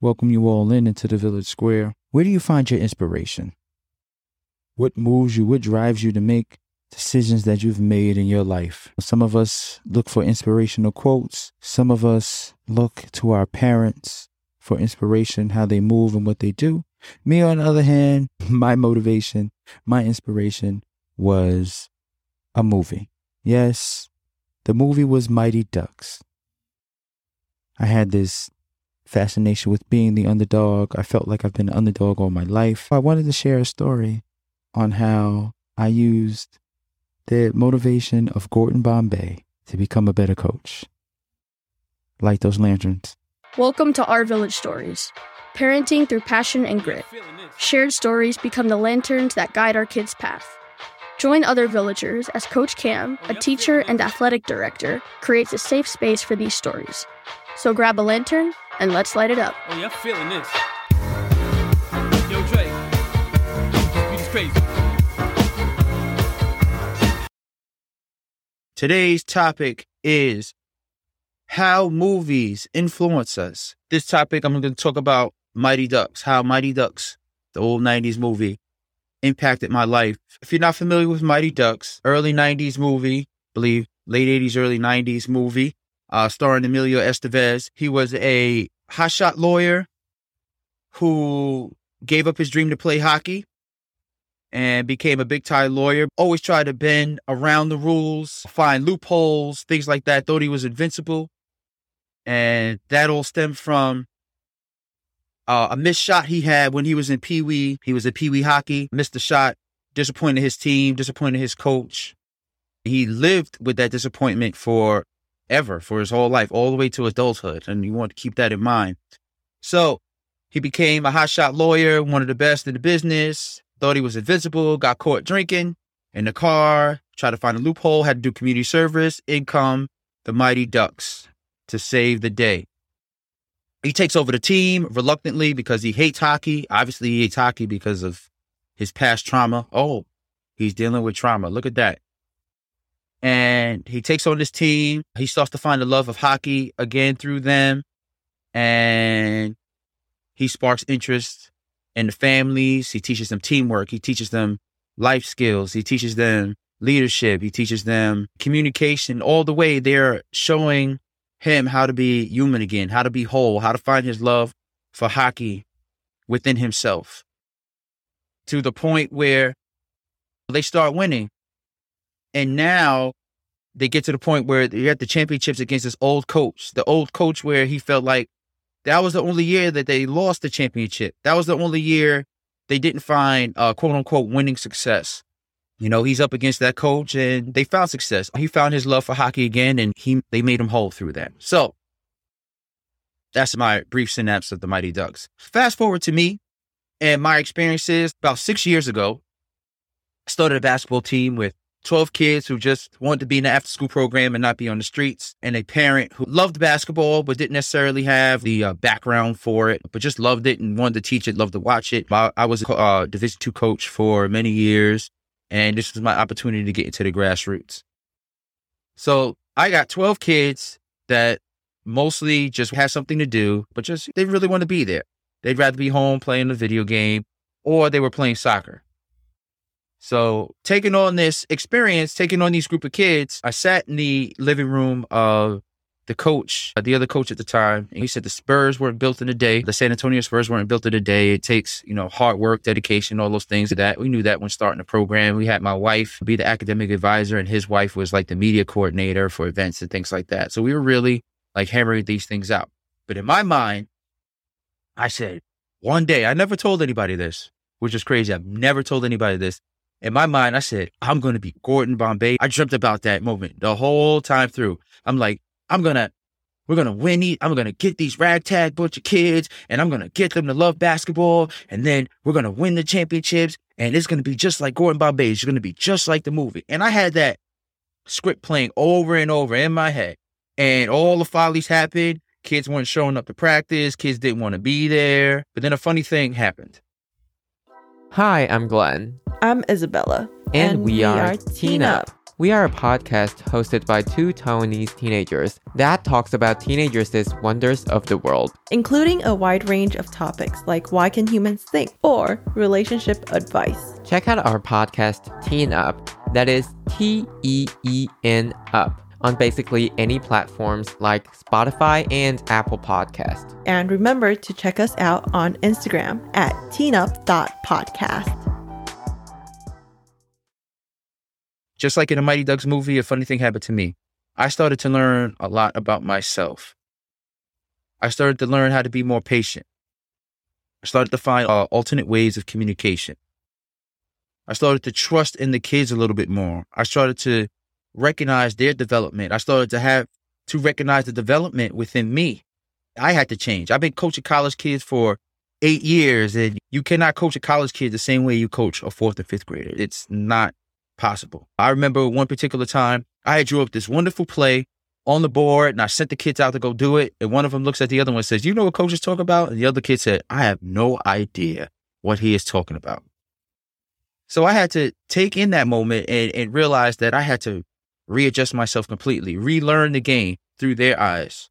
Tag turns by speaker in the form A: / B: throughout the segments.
A: welcome you all in into the village square. Where do you find your inspiration? What moves you? What drives you to make decisions that you've made in your life? Some of us look for inspirational quotes. Some of us look to our parents for inspiration, how they move and what they do. Me, on the other hand, my motivation, my inspiration was a movie. Yes, the movie was Mighty Ducks. I had this fascination with being the underdog. I felt like I've been an underdog all my life. I wanted to share a story on how I used the motivation of Gordon Bombay to become a better coach. Light those lanterns.
B: Welcome to Our Village Stories. Parenting through passion and grit. Shared stories become the lanterns that guide our kids' path. Join other villagers as Coach Cam, a teacher and athletic director, creates a safe space for these stories. So grab a lantern and let's light it up.
C: Oh, yeah, I'm feeling this. Yo, Dre. Beat is crazy.
A: Today's topic is how movies influence us. This topic, I'm going to talk about Mighty Ducks, how Mighty Ducks, the old 90s movie, impacted my life. If you're not familiar with Mighty Ducks, early 90s movie, believe late 80s, early 90s movie, uh, starring Emilio Estevez. He was a hotshot lawyer who gave up his dream to play hockey and became a big time lawyer. Always tried to bend around the rules, find loopholes, things like that. Thought he was invincible. And that all stemmed from uh, a missed shot he had when he was in Pee Wee. He was in Pee Wee hockey, missed the shot, disappointed his team, disappointed his coach. He lived with that disappointment for ever, for his whole life, all the way to adulthood. And you want to keep that in mind. So he became a hotshot lawyer, one of the best in the business, thought he was invisible, got caught drinking in the car, tried to find a loophole, had to do community service, income, the Mighty Ducks to save the day. He takes over the team reluctantly because he hates hockey. Obviously, he hates hockey because of his past trauma. Oh, he's dealing with trauma. Look at that. And he takes on this team. He starts to find the love of hockey again through them. And he sparks interest in the families. He teaches them teamwork. He teaches them life skills. He teaches them leadership. He teaches them communication. All the way they're showing him how to be human again, how to be whole, how to find his love for hockey within himself to the point where they start winning. And now they get to the point where they're at the championships against this old coach, the old coach where he felt like that was the only year that they lost the championship. That was the only year they didn't find uh, quote unquote winning success. You know, he's up against that coach and they found success. He found his love for hockey again and he they made him whole through that. So that's my brief synapse of the Mighty Ducks. Fast forward to me and my experiences about six years ago. I started a basketball team with 12 kids who just wanted to be in the after school program and not be on the streets, and a parent who loved basketball but didn't necessarily have the uh, background for it, but just loved it and wanted to teach it, loved to watch it. I, I was a uh, Division two coach for many years, and this was my opportunity to get into the grassroots. So I got 12 kids that mostly just had something to do, but just they really want to be there. They'd rather be home playing a video game or they were playing soccer. So taking on this experience, taking on these group of kids, I sat in the living room of the coach, uh, the other coach at the time. And he said the Spurs weren't built in a day. The San Antonio Spurs weren't built in a day. It takes, you know, hard work, dedication, all those things that we knew that when starting the program. We had my wife be the academic advisor and his wife was like the media coordinator for events and things like that. So we were really like hammering these things out. But in my mind, I said, one day, I never told anybody this, which is crazy. I've never told anybody this in my mind, I said, I'm going to be Gordon Bombay. I dreamt about that moment the whole time through. I'm like, I'm going to, we're going to win. These, I'm going to get these ragtag bunch of kids and I'm going to get them to love basketball. And then we're going to win the championships. And it's going to be just like Gordon Bombay. It's going to be just like the movie. And I had that script playing over and over in my head. And all the follies happened. Kids weren't showing up to practice. Kids didn't want to be there. But then a funny thing happened.
D: Hi, I'm Glenn.
E: I'm Isabella.
D: And, we, are, Teen Up. We are a podcast hosted by two Taiwanese teenagers that talks about teenagers' wonders of the world.
E: including a wide range of topics like why can humans think or relationship advice.
D: Check out our podcast Teen Up, that is T E E N Up, on basically any platforms like Spotify and Apple Podcast.
E: And remember to check us out on Instagram at teenup.podcast.
A: Just like in the Mighty Ducks movie, a funny thing happened to me. I started to learn a lot about myself. I started to learn how to be more patient. I started to find uh, alternate ways of communication. I started to trust in the kids a little bit more. I started to recognize their development. I started to have to recognize the development within me. I had to change. I've been coaching college kids for eight years, and you cannot coach a college kid the same way you coach a fourth and fifth grader. It's not possible. I remember one particular time I had drew up this wonderful play on the board and I sent the kids out to go do it. And one of them looks at the other one and says, You know what coach is talking about? And the other kid said, I have no idea what he is talking about. So I had to take in that moment and, and realize that I had to readjust myself completely, relearn the game through their eyes.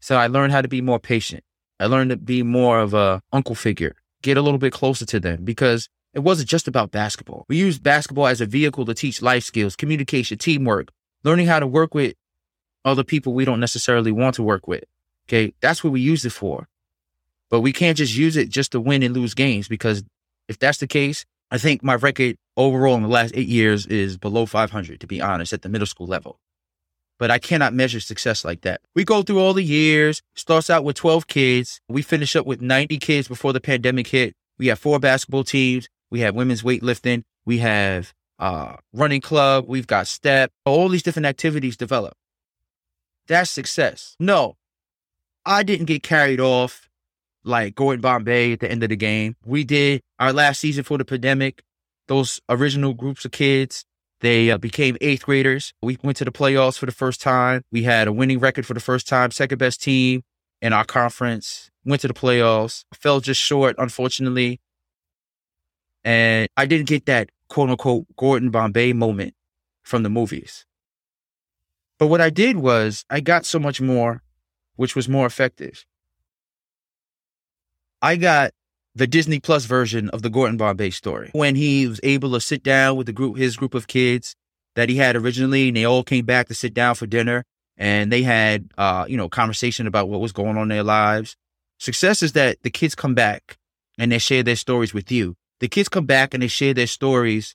A: So I learned how to be more patient. I learned to be more of a uncle figure, get a little bit closer to them because it wasn't just about basketball. We used basketball as a vehicle to teach life skills, communication, teamwork, learning how to work with other people we don't necessarily want to work with. Okay. That's what we use it for. But we can't just use it just to win and lose games because if that's the case, I think my record overall in the last eight years is below 500, to be honest, at the middle school level. But I cannot measure success like that. We go through all the years, starts out with 12 kids. We finish up with 90 kids before the pandemic hit. We have four basketball teams. We have women's weightlifting. We have uh, running club. We've got step. All these different activities develop. That's success. No, I didn't get carried off like Gordon Bombay at the end of the game. We did our last season for the pandemic. Those original groups of kids, they uh, became eighth graders. We went to the playoffs for the first time. We had a winning record for the first time, second best team in our conference. Went to the playoffs. Fell just short, unfortunately. And I didn't get that quote unquote Gordon Bombay moment from the movies. But what I did was I got so much more, which was more effective. I got the Disney Plus version of the Gordon Bombay story when he was able to sit down with the group, his group of kids that he had originally, and they all came back to sit down for dinner and they had, uh, you know, conversation about what was going on in their lives. Success is that the kids come back and they share their stories with you. The kids come back and they share their stories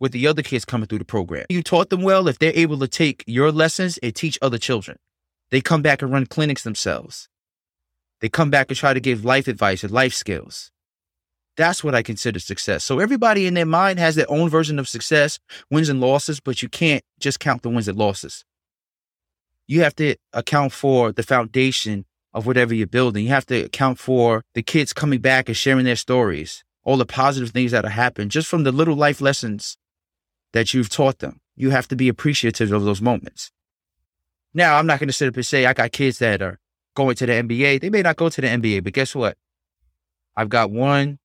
A: with the other kids coming through the program. You taught them well if they're able to take your lessons and teach other children. They come back and run clinics themselves. They come back and try to give life advice and life skills. That's what I consider success. So everybody in their mind has their own version of success, wins and losses, but you can't just count the wins and losses. You have to account for the foundation of whatever you're building. You have to account for the kids coming back and sharing their stories, all the positive things that have happened just from the little life lessons that you've taught them. You have to be appreciative of those moments. Now, I'm not going to sit up and say I got kids that are going to the NBA. They may not go to the NBA, but guess what? I've got one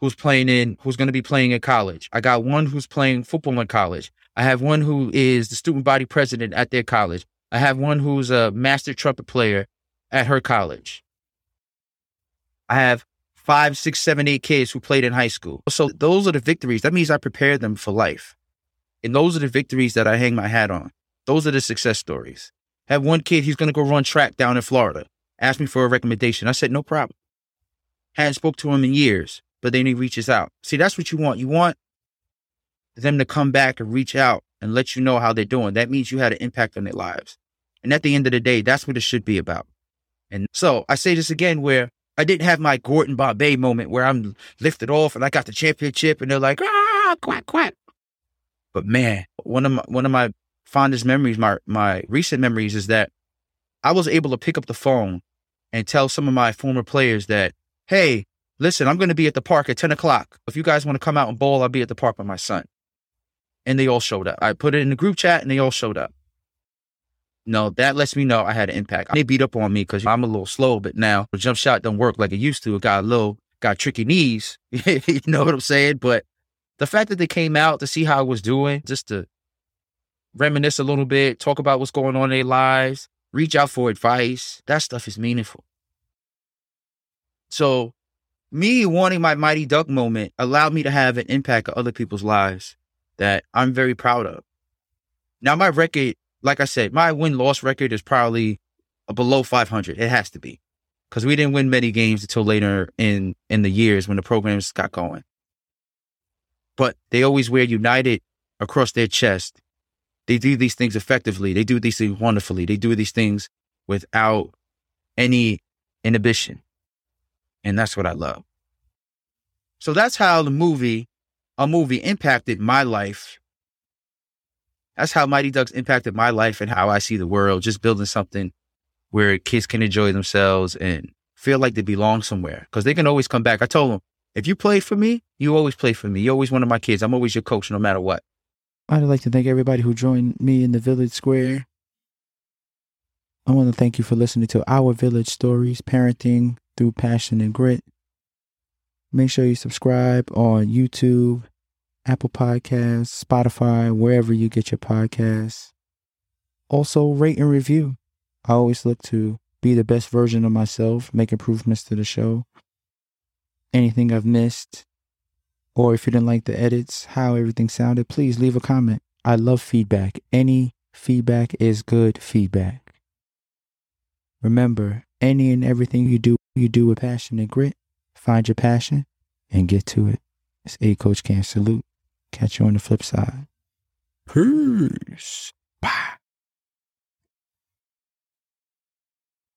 A: who's playing in, who's going to be playing in college. I got one who's playing football in college. I have one who is the student body president at their college. I have one who's a master trumpet player at her college. I have five, six, seven, eight kids who played in high school. So those are the victories. That means I prepared them for life. And those are the victories that I hang my hat on. Those are the success stories. Have one kid, he's going to go run track down in Florida. Asked me for a recommendation. I said, no problem. Hadn't spoke to him in years, but then he reaches out. See, that's what you want. You want them to come back and reach out and let you know how they're doing. That means you had an impact on their lives. And at the end of the day, that's what it should be about. And so I say this again where I didn't have my Gordon Bombay moment where I'm lifted off and I got the championship and they're like, ah, quack, quack. But man, one of my, one of my fondest memories, my, my recent memories is that I was able to pick up the phone and tell some of my former players that, hey, listen, I'm going to be at the park at 10 o'clock. If you guys want to come out and bowl, I'll be at the park with my son. And they all showed up. I put it in the group chat and they all showed up. No, that lets me know I had an impact. They beat up on me because I'm a little slow, but now the jump shot don't work like it used to. It got a little, got tricky knees. you know what I'm saying? But the fact that they came out to see how I was doing, just to reminisce a little bit, talk about what's going on in their lives, reach out for advice, that stuff is meaningful. So, me wanting my Mighty Duck moment allowed me to have an impact on other people's lives that I'm very proud of. Now, my record, like I said, my win loss record is probably below 500. It has to be because we didn't win many games until later in in the years when the programs got going. But they always wear united across their chest. They do these things effectively. They do these things wonderfully. They do these things without any inhibition. And that's what I love. So that's how the movie, a movie impacted my life. That's how Mighty Ducks impacted my life and how I see the world, just building something where kids can enjoy themselves and feel like they belong somewhere because they can always come back. I told them, if you play for me, you always play for me. You're always one of my kids. I'm always your coach no matter what.
F: I'd like to thank everybody who joined me in the Village Square. I want to thank you for listening to Our Village Stories, Parenting Through Passion and Grit. Make sure you subscribe on YouTube, Apple Podcasts, Spotify, wherever you get your podcasts. Also, rate and review. I always look to be the best version of myself, make improvements to the show. Anything I've missed, or if you didn't like the edits, how everything sounded, please leave a comment. I love feedback. Any feedback is good feedback. Remember, any and everything you do, you do with passion and grit. Find your passion and get to it. It's A Coach Cam Salute. Catch you on the flip side. Peace. Bye.